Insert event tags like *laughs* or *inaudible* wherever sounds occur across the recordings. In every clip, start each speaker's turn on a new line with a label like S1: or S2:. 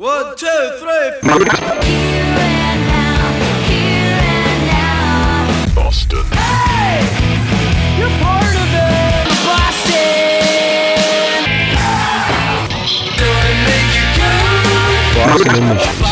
S1: One, two, three.
S2: Boston.
S3: Hey! You're
S1: part
S2: of it! Boston Emissions.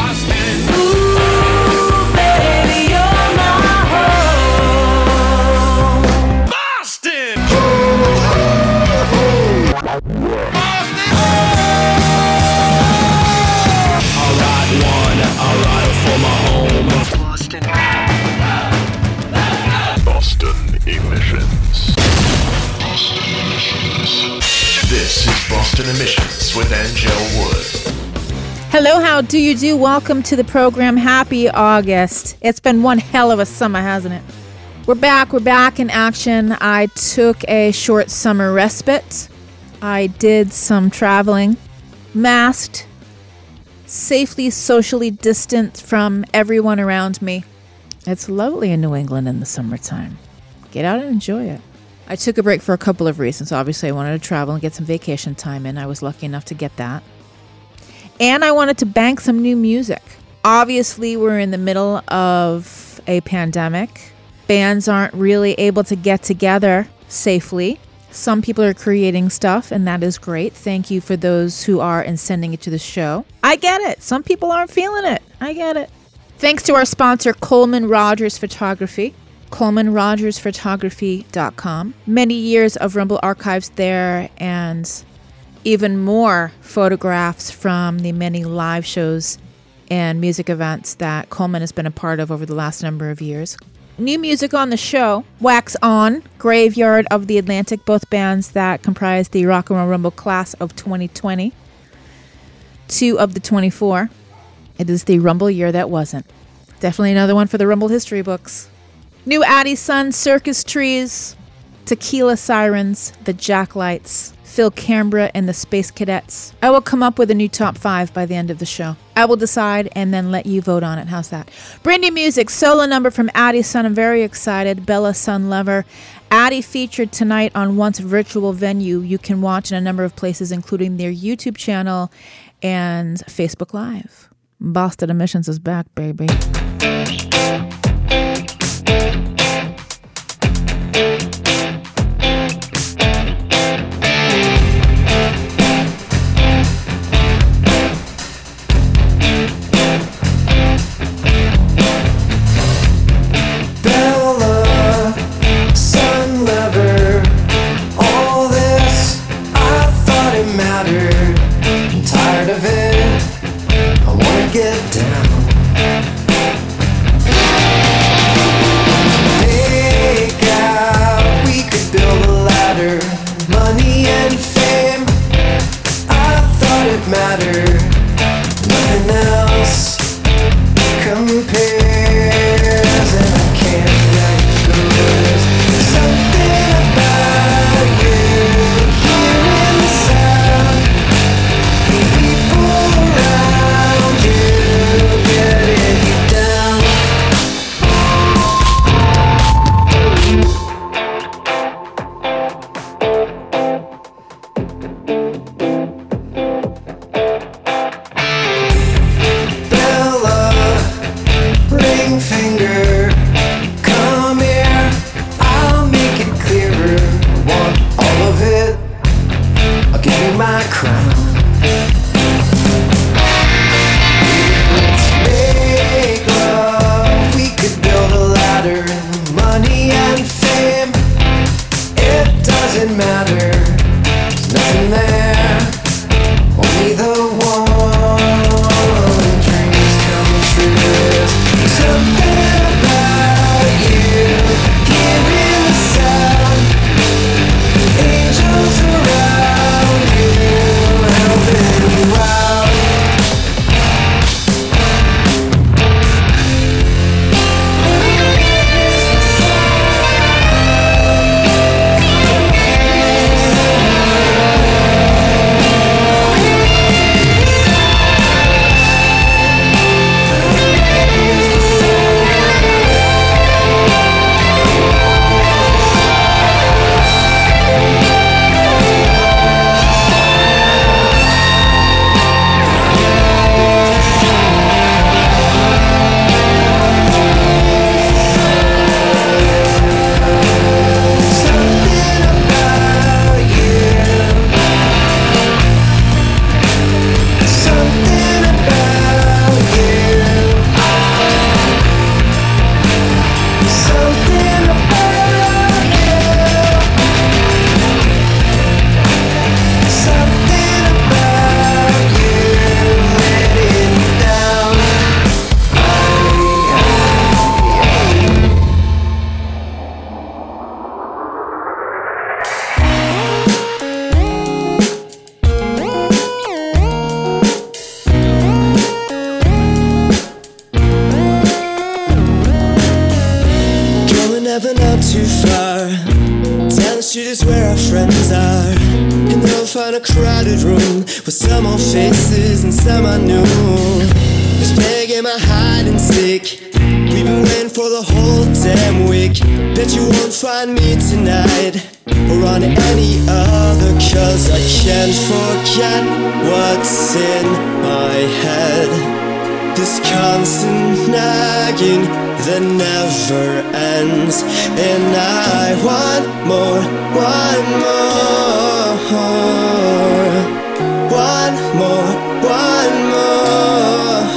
S2: Anngelle Wood.
S4: Hello, how do you do? Welcome to the program. Happy August. It's been one hell of a summer, hasn't it? We're back. We're back in action. I took a short summer respite. I did some traveling, masked, safely socially distant from everyone around me. It's lovely in New England in the summertime. Get out and enjoy it. I took a break for a couple of reasons. Obviously, I wanted to travel and get some vacation time in. I was lucky enough to get that and I wanted to bank some new music. Obviously, we're in the middle of a pandemic. Bands aren't really able to get together safely. Some people are creating stuff, and that is great. Thank you for those who are and sending it to the show. I get it. Some people aren't feeling it. I get it. Thanks to our sponsor, Coleman Rogers Photography. ColemanRogersPhotography.com. Many years of Rumble archives there, and even more photographs from the many live shows and music events that Coleman has been a part of over the last number of years. New music on the show Wax On, Graveyard of the Atlantic, both bands that comprise the Rock and Roll Rumble class of 2020. Two of the 24. It is the Rumble year that wasn't. Definitely another one for the Rumble history books. New Adi Sun, Circus Trees, Tequila Sirens, The Jacklights, Phil Cambra, and the Space Cadets. I will come up with a new top five by the end of the show. I will decide and then let you vote on it. How's that? Brand new music, solo number from Adi Sun. I'm very excited. Bella Sun Lover. Adi featured tonight on Once Virtual Venue. You can watch in a number of places, including their YouTube channel and Facebook Live. Boston Emissions is back, baby.
S5: Want more, want more, want more, want more.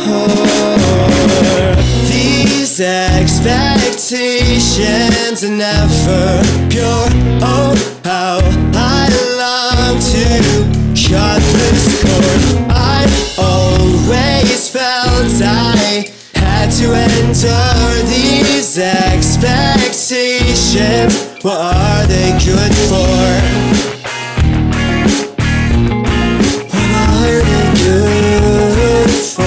S5: These expectations are never pure. Oh, how I long to cut this cord. I always felt I had to endure these expectations. What are they good for? What are they good for?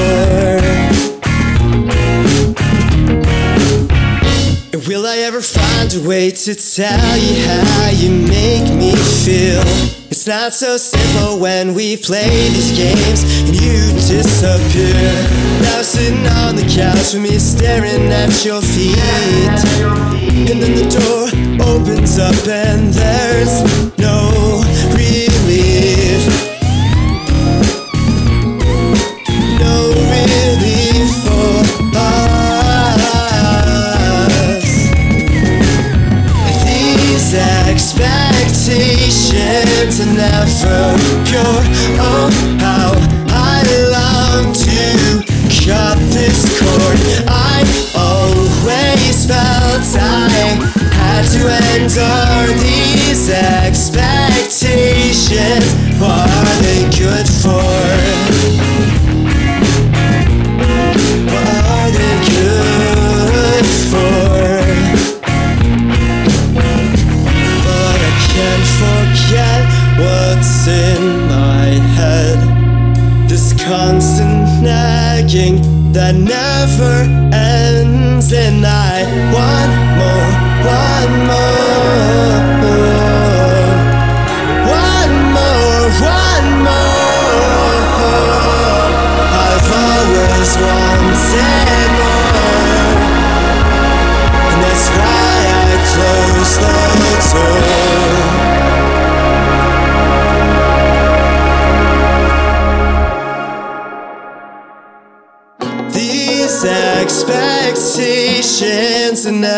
S5: And Will I ever find a way to tell you how you make me feel? It's not so simple when we play these games and you disappear. Now sitting on the couch with me staring at your feet. And then the door opens up and there's expectations are never pure. Oh, how I long to cut this cord. I always felt I had to endure these expectations. What are they good for? Nagging that never ends, and I want more, want more. Expectations are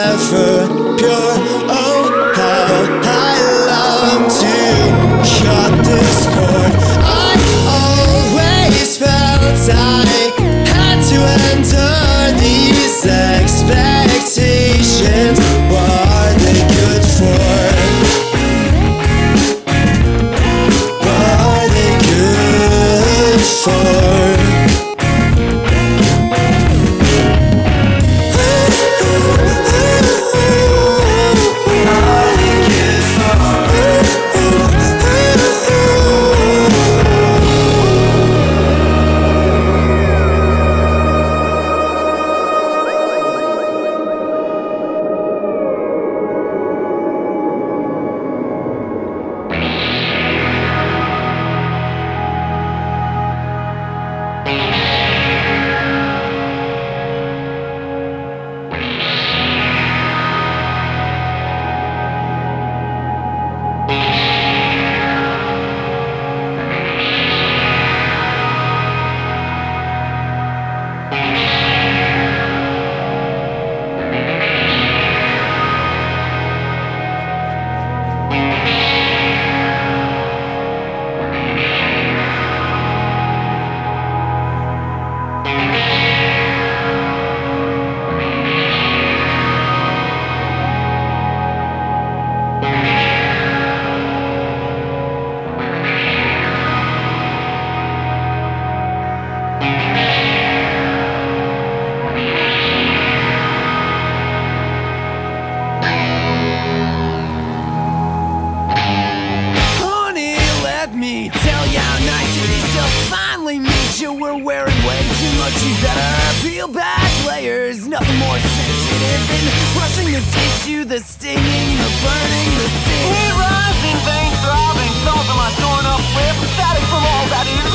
S6: layers. Nothing more sensitive than brushing the tissue, the stinging, the burning, the sting.
S1: Heat rising, veins throbbing, thoughts of my
S6: torn up lip, static from all that is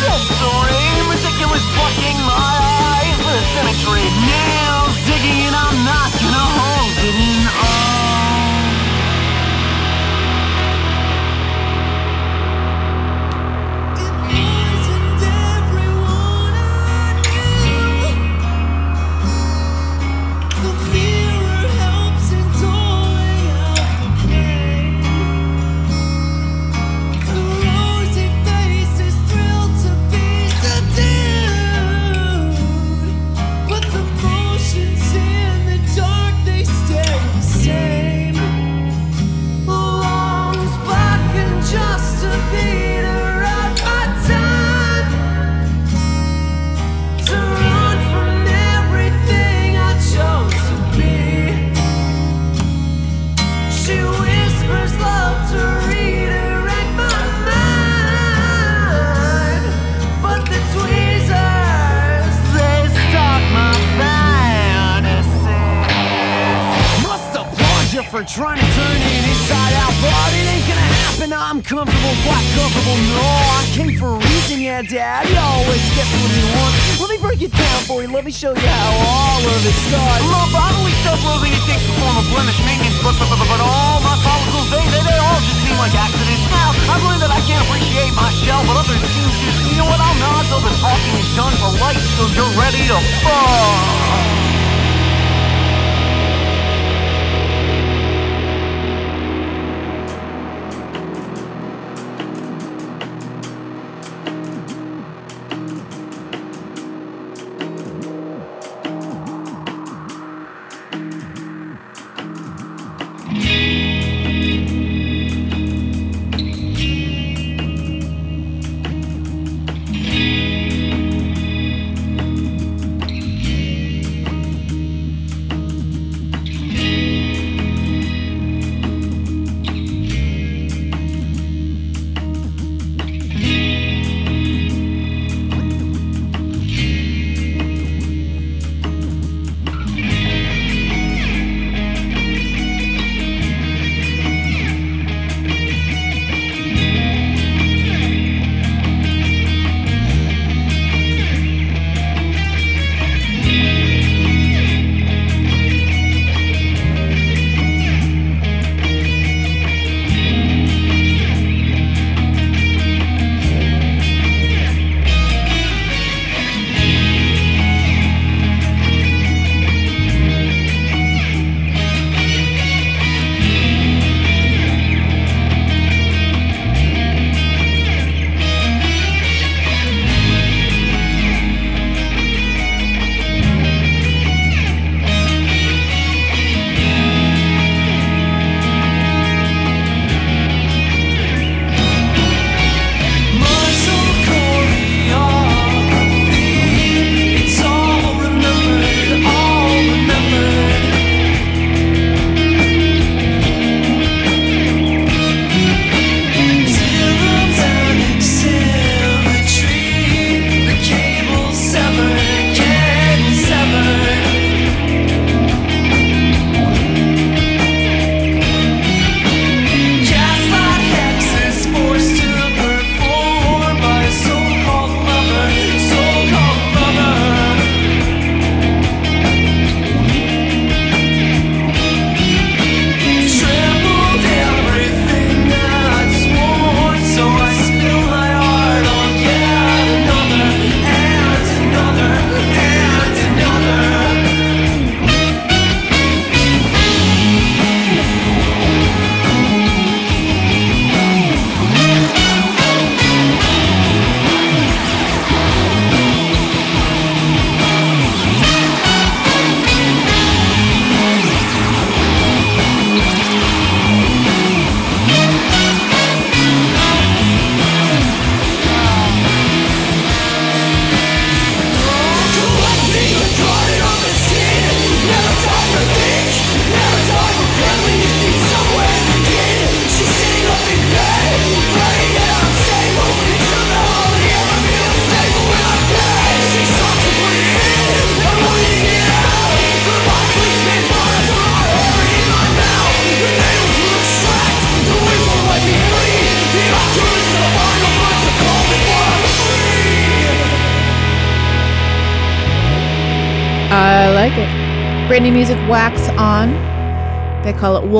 S6: sensory, ridiculous fucking my eyes, the symmetry, for trying to turn it inside out, but it ain't gonna happen. I'm comfortable, quite comfortable. No, I came for a reason, yeah, Dad. He always gets what he wants. Let me break it down for you. Let me show you how all of it starts. Look, bodily self-loathing it takes the form of blemish maintenance, but, but, but, but all my follicles, they, they, they all just seem like accidents. Now, I believe that I can't appreciate myself, but others seem to. You know what? I'll nod till the talking is done for right, so you're ready to fuck.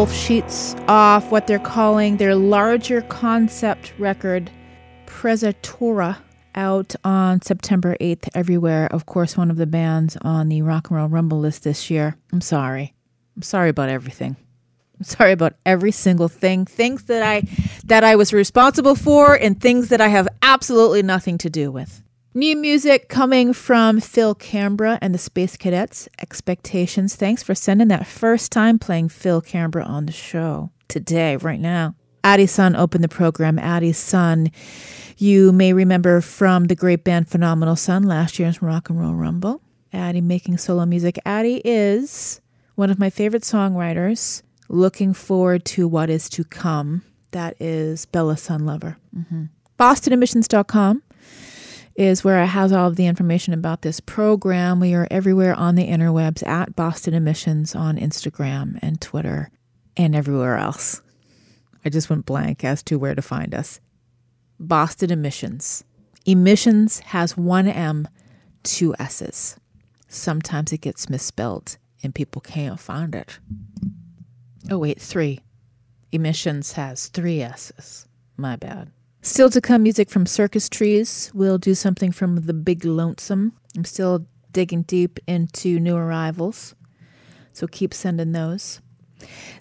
S4: Wolf Sheets off what they're calling their larger concept record, Presatura, out on September 8th everywhere. Of course, one of the bands on the Rock and Roll Rumble list this year. I'm sorry. I'm sorry about everything. I'm sorry about every single thing, things that I that I was responsible for and things that I have absolutely nothing to do with. New music coming from Phil Cambra and the Space Cadets. Expectations. Thanks for sending that first time playing Phil Cambra on the show today, right now. Adi Sun opened the program. Adi Sun, you may remember from the great band Phenomenal Sun last year's Rock and Roll Rumble. Adi making solo music. Adi is one of my favorite songwriters looking forward to what is to come. That is Bella Sunlover. Mm-hmm. BostonEmissions.com is where it has all of the information about this program. We are everywhere on the interwebs at Boston Emissions on Instagram and Twitter and everywhere else. I just went blank as to where to find us. Boston Emissions. Emissions has one M, two S's. Sometimes it gets misspelled and people can't find it. Oh, wait, three. Emissions has three S's. My bad. Still to come music from Circus Trees. We'll do something from The Big Lonesome. I'm still digging deep into new arrivals, so keep sending those.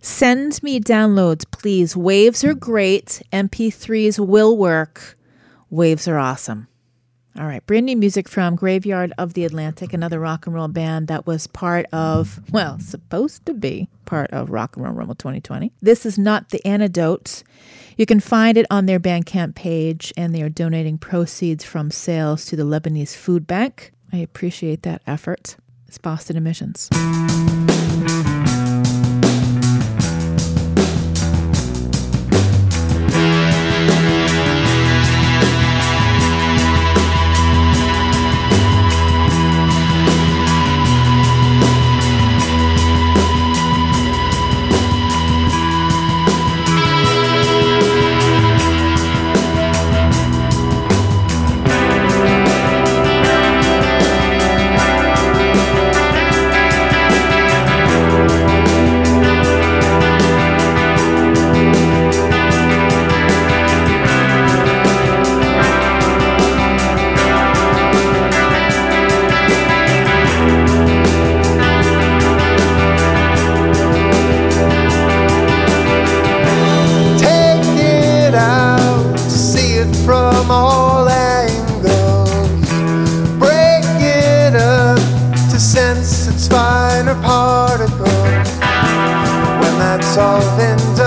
S4: Send me downloads, please. Waves are great. MP3s will work. Waves are awesome. All right, brand new music from Graveyard of the Atlantic, another rock and roll band that was part of, well, supposed to be part of Rock and Roll Rumble 2020. This is not the antidote. You can find it on their Bandcamp page, and they are donating proceeds from sales to the Lebanese Food Bank. I appreciate that effort. It's Boston Emissions.
S7: When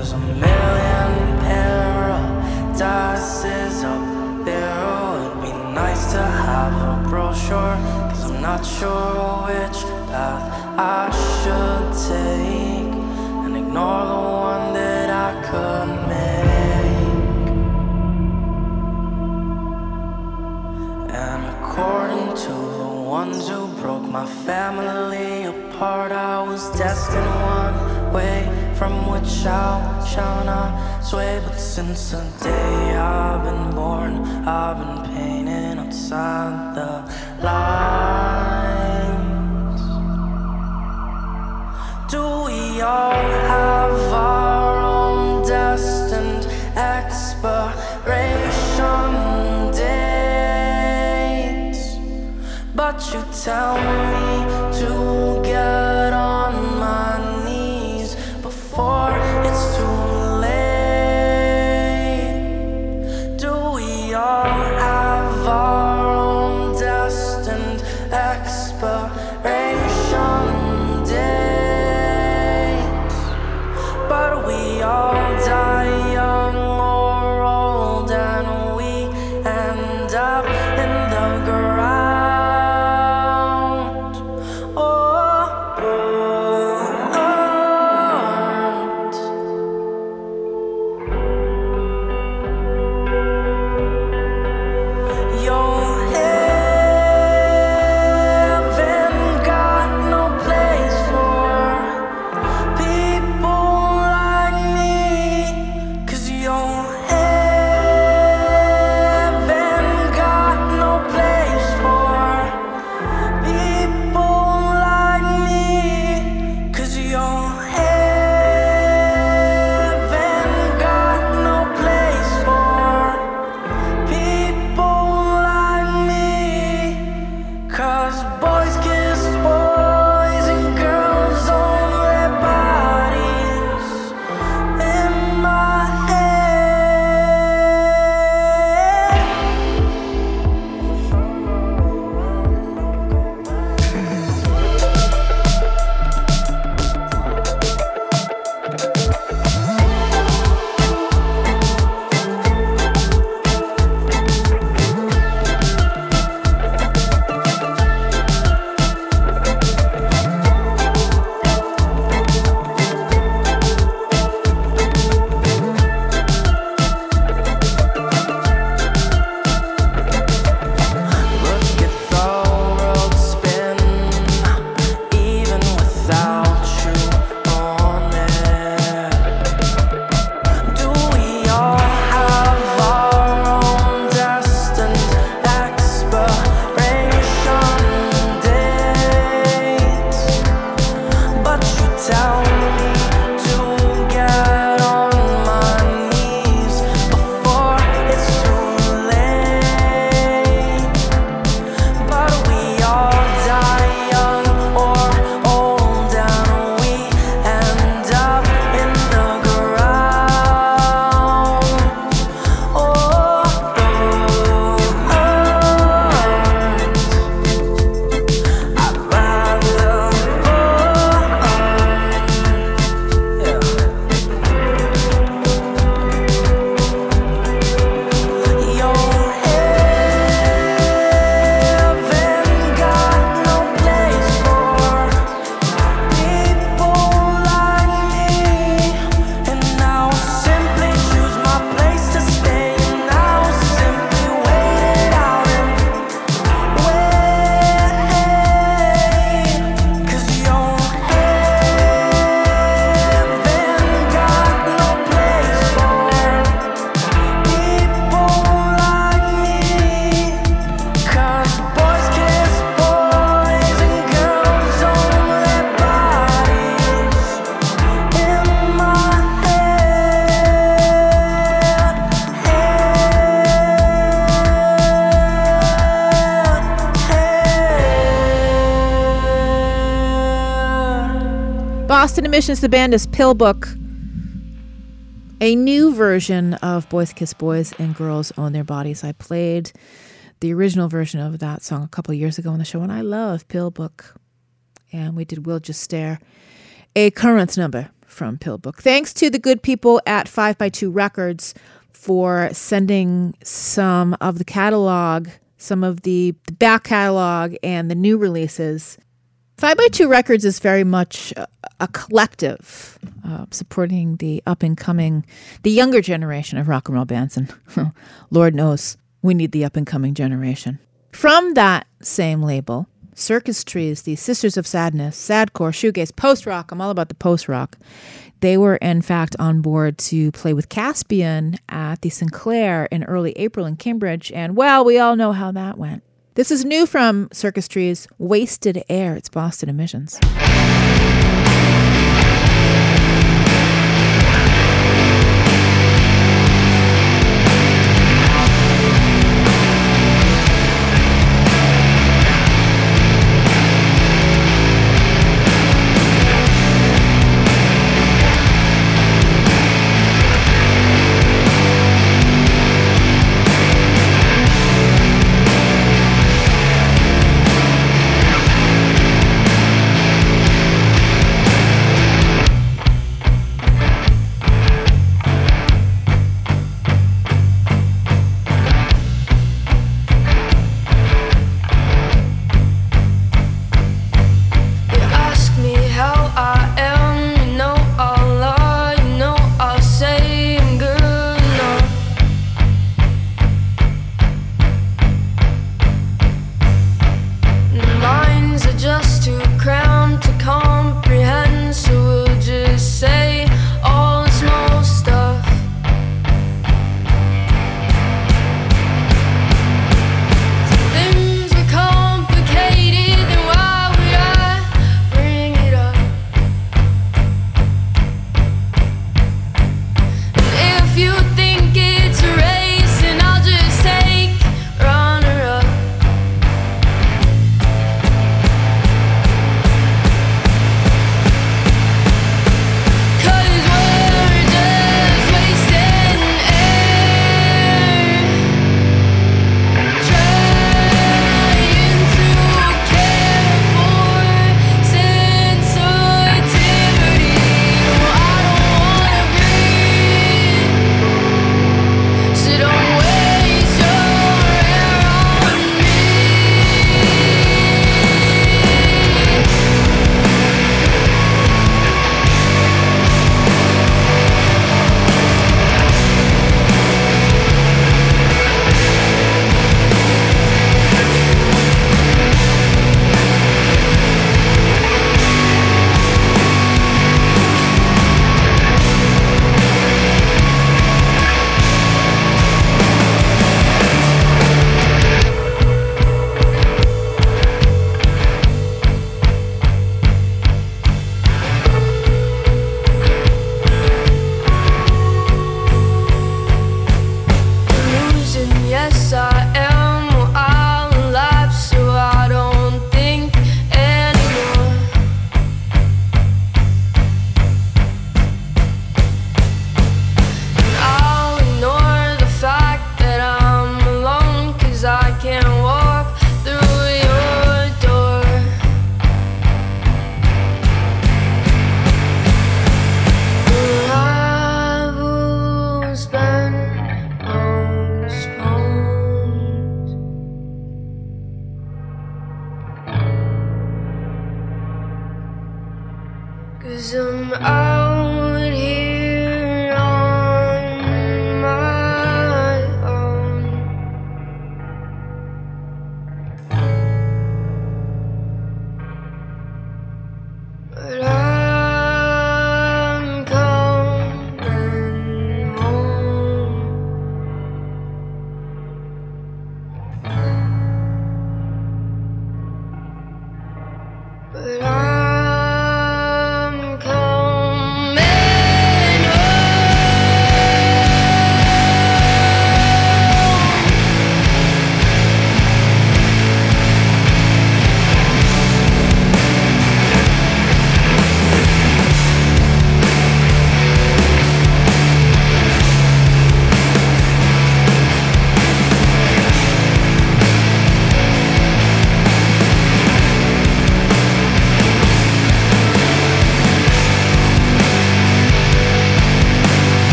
S7: There's
S8: a million paradises up there. Oh, it would be nice to have a brochure. Cause I'm not sure which path I should take. And ignore the one that I could make. And according to the ones who broke my family apart, I was destined one way from which I shall not sway. But since the day I've been born, I've been painting outside the lines. Do we all have our own destined expiration dates? But you tell me Cause
S4: Emissions, the band is Pillbook. A new version of Boys Kiss Boys and Girls Own Their Bodies. I played the original version of that song a couple years ago on the show, and I love Pillbook. And we did We'll Just Stare, a current number from Pillbook. Thanks to the good people at 5x2 Records for sending some of the catalog, some of the back catalog, and the new releases Five by Two Records is very much a, a collective uh, supporting the up and coming, the younger generation of rock and roll bands. And *laughs* Lord knows we need the up and coming generation. From that same label,
S1: Circus Trees, the Sisters of Sadness, Sadcore, Shoegaze, Post Rock. I'm all about the post rock. They were, in fact, on board to play with Caspian at the Sinclair in early April in Cambridge. And well, we all know how that went. This is new from Circus Tree's Wasted Air, it's Boston Emissions.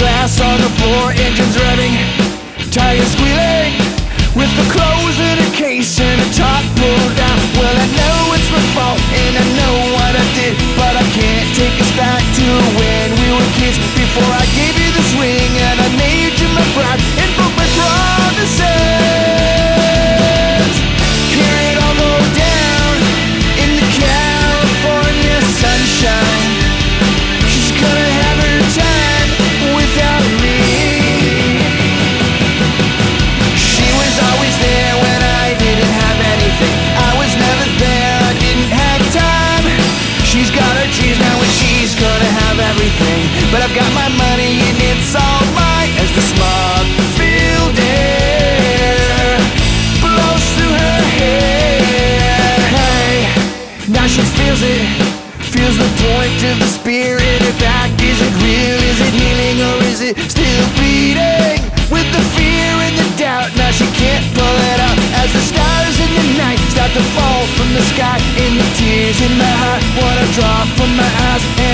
S6: glass on the floor, engines running. that fall from the sky In the tears in my heart. What a drop from my eyes.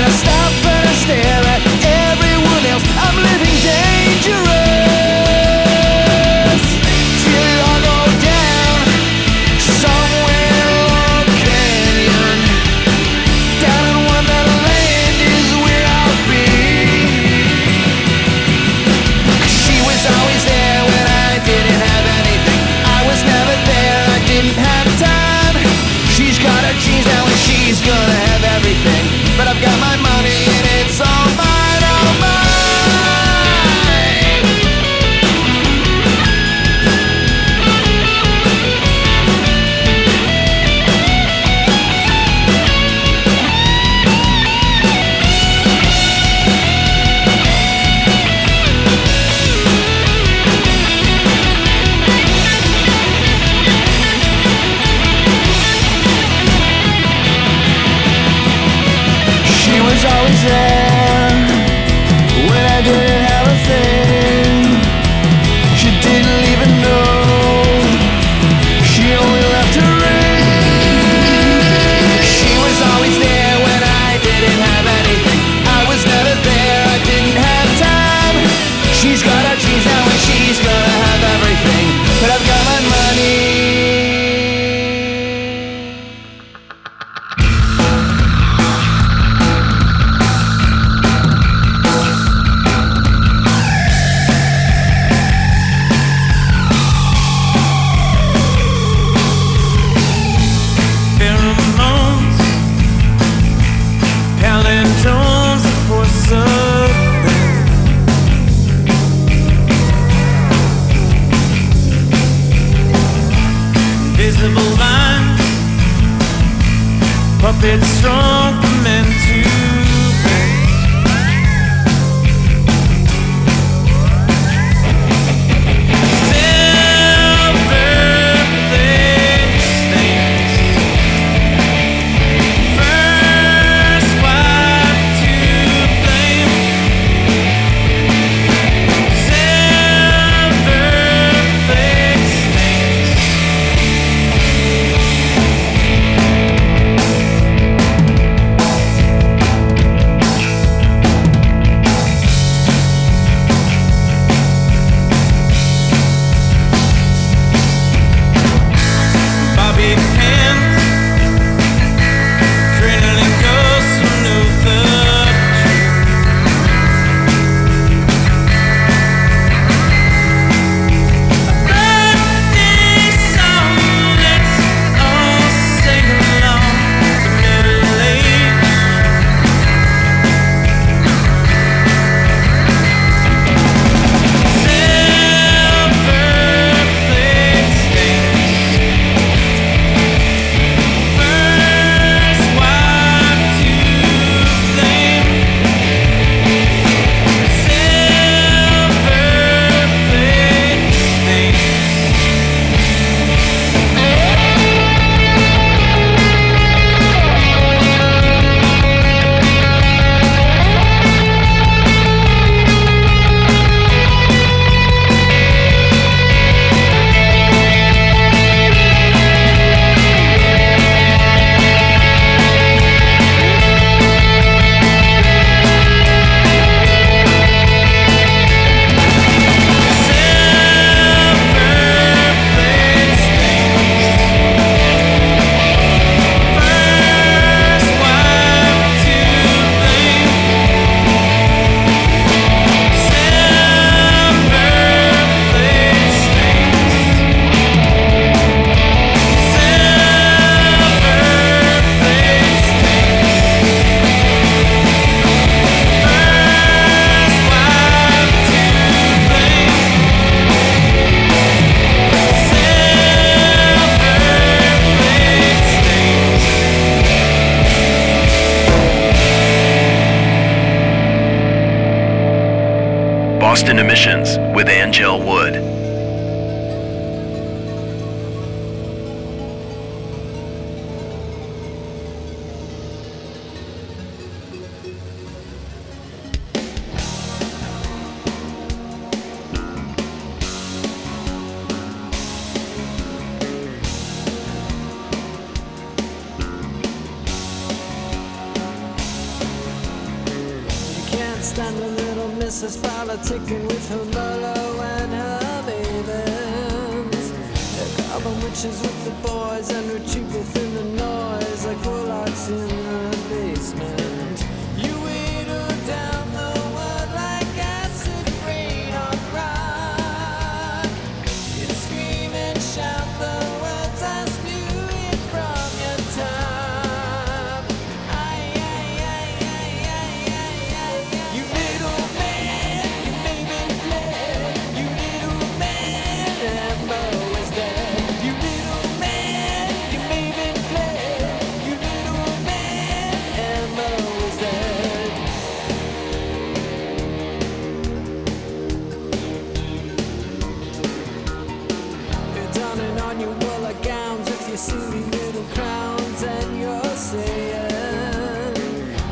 S8: Your little crowns and you're saying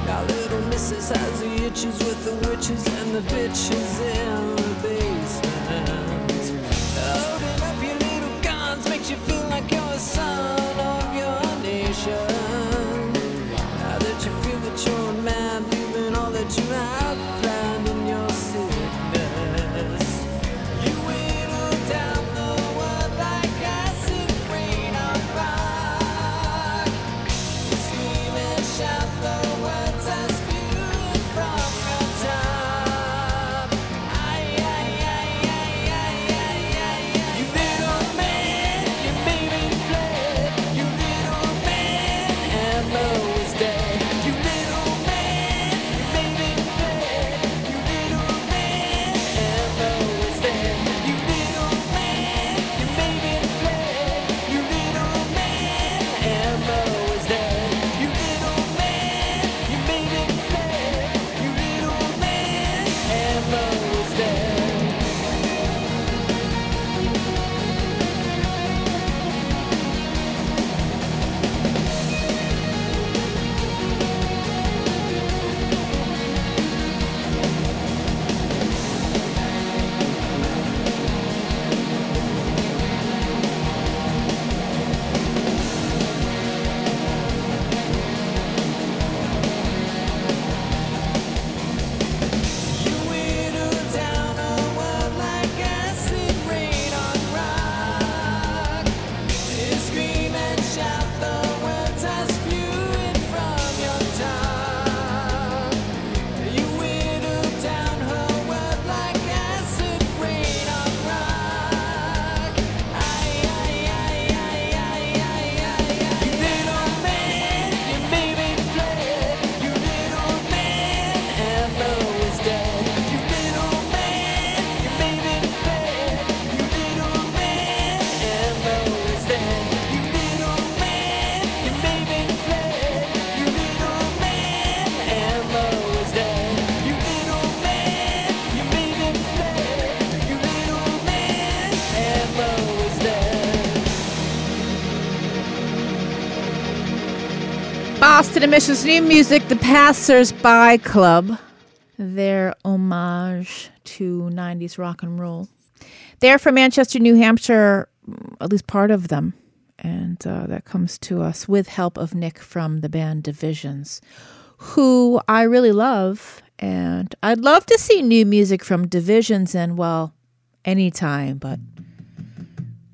S8: Now little has the itches with the witches and the bitches in the basement? Up your little guns makes you feel like you're a son of your nation
S4: Emissions New Music, The Passerby Club, their homage to 90s rock and roll. They're from Manchester, New Hampshire, mm, at least part of them. And uh, that comes to us with help of Nick from the band Divisions, who I really love. And I'd love to see new music from Divisions and, well, anytime, but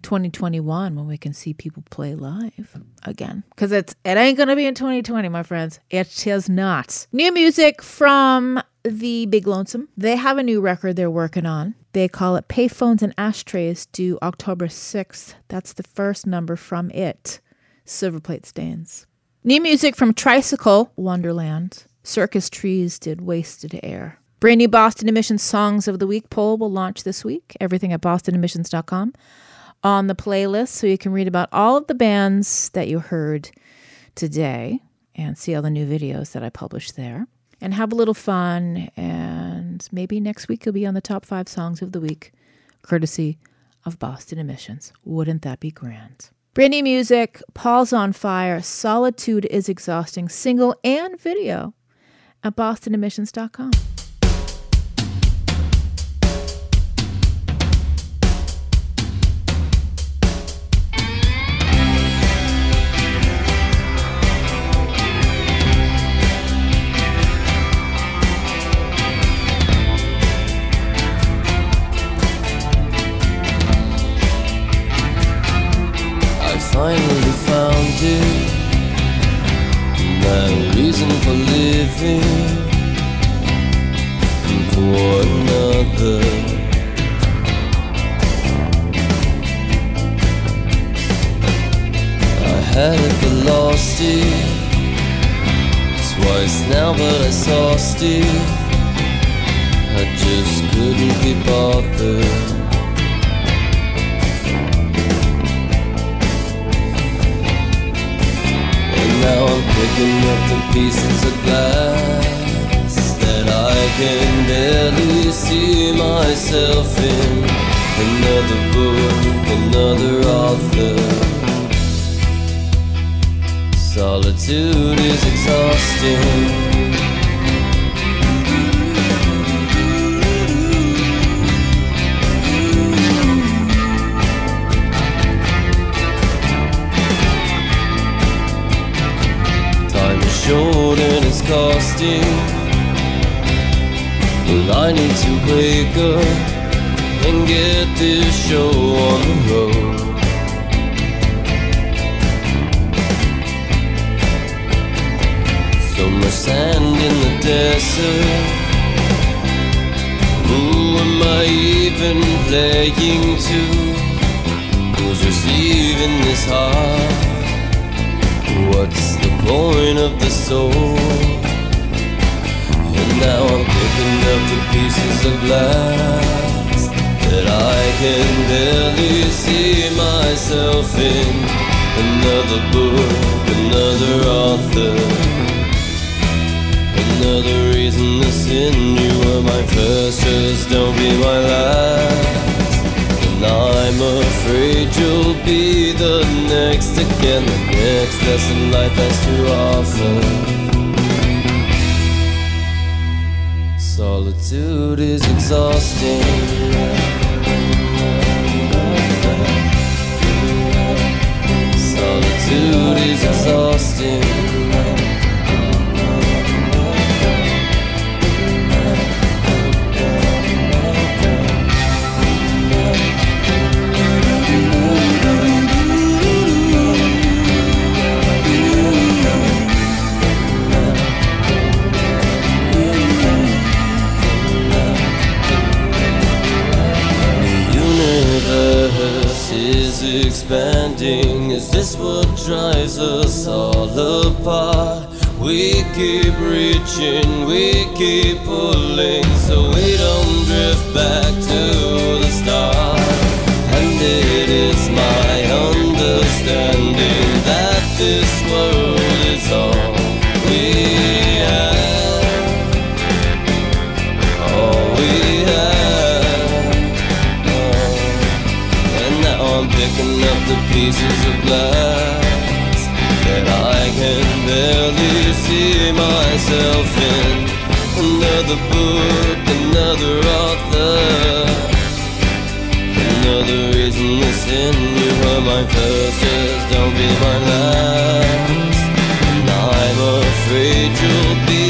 S4: 2021 when we can see people play live again. Because it's it ain't gonna be in 2020 my friends. It is not. New music from the big lonesome. They have a new record they're working on. They call it payphones and ashtrays due october 6th that's the first number from it. Silverplate stains. New music from tricycle wonderland. Circus trees did wasted air. Brand new boston emissions songs of the week poll will launch this week. Everything at bostonemissions.com on the playlist so you can read about all of the bands that you heard today and see all the new videos that I published there and have a little fun. And maybe next week you'll be on the top five songs of the week courtesy of Boston Emissions. Wouldn't that be grand? Brand new music, PaulzonFire, Solitude is Exhausting, single and video at bostonemissions.com.
S5: finally found it. My reason for living for another. I had it but lost it twice now, but I saw still. I just couldn't be bothered. Now I'm picking up the pieces of glass that I can barely see myself in. Another book, another author. Solitude is exhausting. Costing. Well, I need to wake up and get this show on the road. Much sand in the desert. Who am I even playing to? Who's receiving this heart? What's the point of the soul? Now I'm picking up the pieces of glass that I can barely see myself in. Another book, another author, another reason to sin. You were my first, just don't be my last. And I'm afraid you'll be the next again, the next lesson life has to offer. Solitude is exhausting. Solitude is exhausting. Expanding. Is this what drives us all apart? We keep reaching, we keep pulling, so we don't drift back to the start. And it is my understanding that this world the pieces of glass that I can barely see myself in. Another book, another author, another reason to sin. You were my first, just don't be my last. And I'm afraid you'll be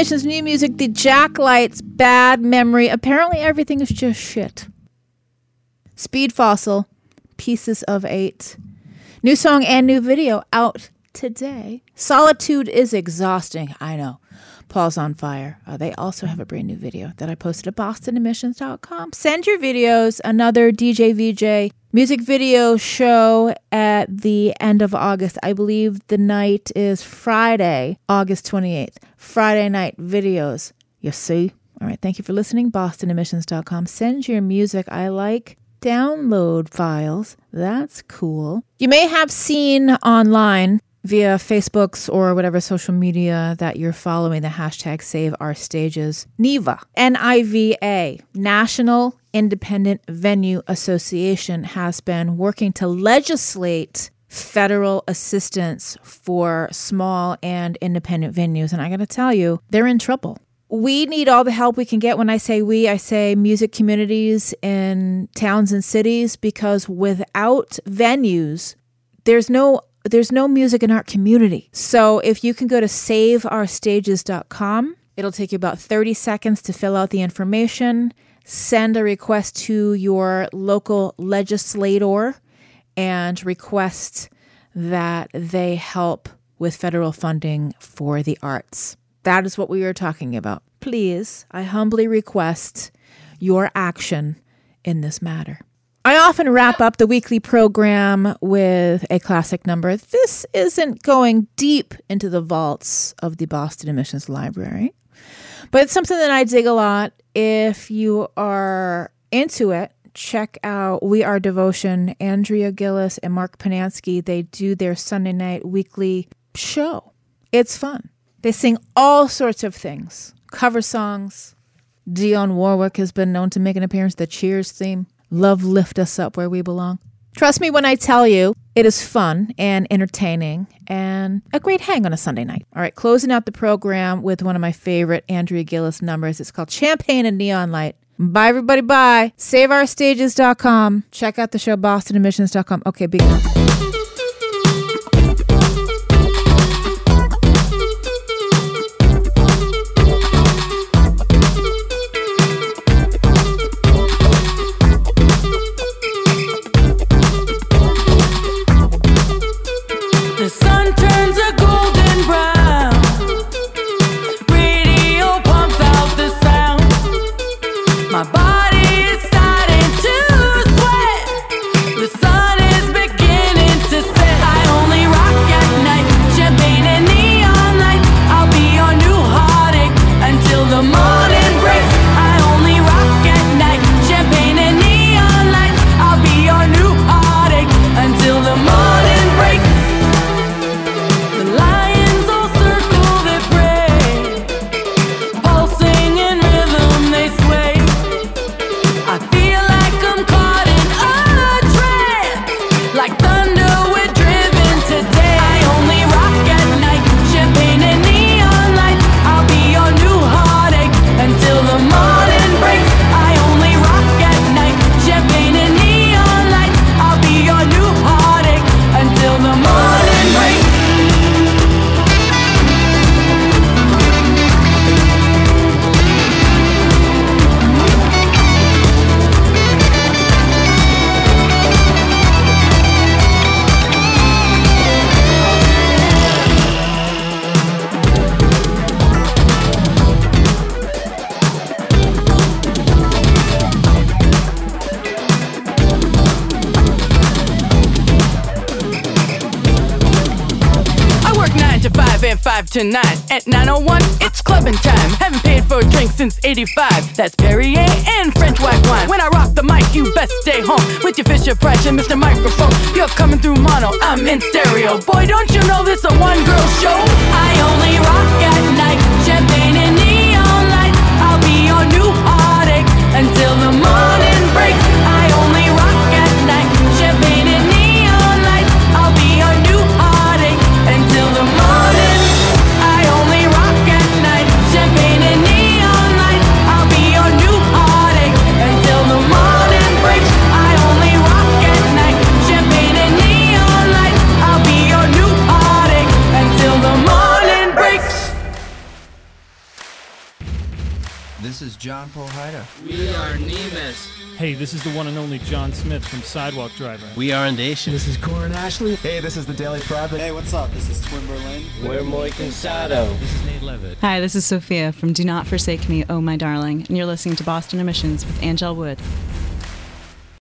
S4: New music, the Jacklights, Bad Memory. Apparently, everything is just shit. Speed Fossil, Pieces of Eight. New song and new video out today. Solitude is exhausting. I know. PaulzonFire. Uh, they also have a brand new video that I posted at bostonemissions.com. Send your videos. Another DJ VJ music video show at the end of August. I believe the night is Friday, August 28th. Friday night videos. You see? All right. Thank you for listening. BostonEmissions.com. Send your music. I like download files. That's cool. You may have seen online via Facebook's or whatever social media that you're following the hashtag Save Our Stages. NIVA, N I V A, National Independent Venue Association, has been working to legislate federal assistance for small and independent venues. And I got to tell you, they're in trouble. We need all the help we can get. When I say we, I say music communities in towns and cities, because without venues, there's no there's no music in our community. So if you can go to saveourstages.com, it'll take you about 30 seconds to fill out the information, send a request to your local legislator, and request that they help with federal funding for the arts. That is what we are talking about. Please, I humbly request your action in this matter. I often wrap up the weekly program with a classic number. This isn't going deep into the vaults of the Boston Emissions Library, but it's something that I dig a lot. If you are into it, check out We Are Devotion. Andrea Gillis and Mark Panansky, they do their Sunday night weekly show. It's fun. They sing all sorts of things cover songs. Dionne Warwick has been known to make an appearance, the Cheers theme. Love lift us up where we belong. Trust me when I tell you, it is fun and entertaining and a great hang on a Sunday night. All right, closing out the program with one of my favorite Andrea Gillis numbers. It's called Champagne and Neon Light. Bye, everybody. Bye. SaveOurStages.com. Check out the show, BostonEmissions.com. Okay, big.
S9: The 5 and 5 to 9. At 901, it's clubbing time. Haven't paid for a drink since 85. That's Perrier and French white wine. When I rock the mic, you best stay home. With your Fisher Price and Mr. Microphone. You're coming through mono, I'm in stereo. Boy, don't you know this a one girl show? I only rock at night.
S10: John
S11: Smith from Sidewalk Driver.
S12: We are Nation.
S13: This is Corin Ashley.
S14: Hey, this is the Daily Prophet.
S15: Hey, what's up? This is Twin Berlin.
S16: We're Moy Consado.
S17: This is Nate Levitt.
S18: Hi, this is Sophia from Do Not Forsake Me, Oh My Darling, and you're listening to Boston Emissions with Anngelle Wood.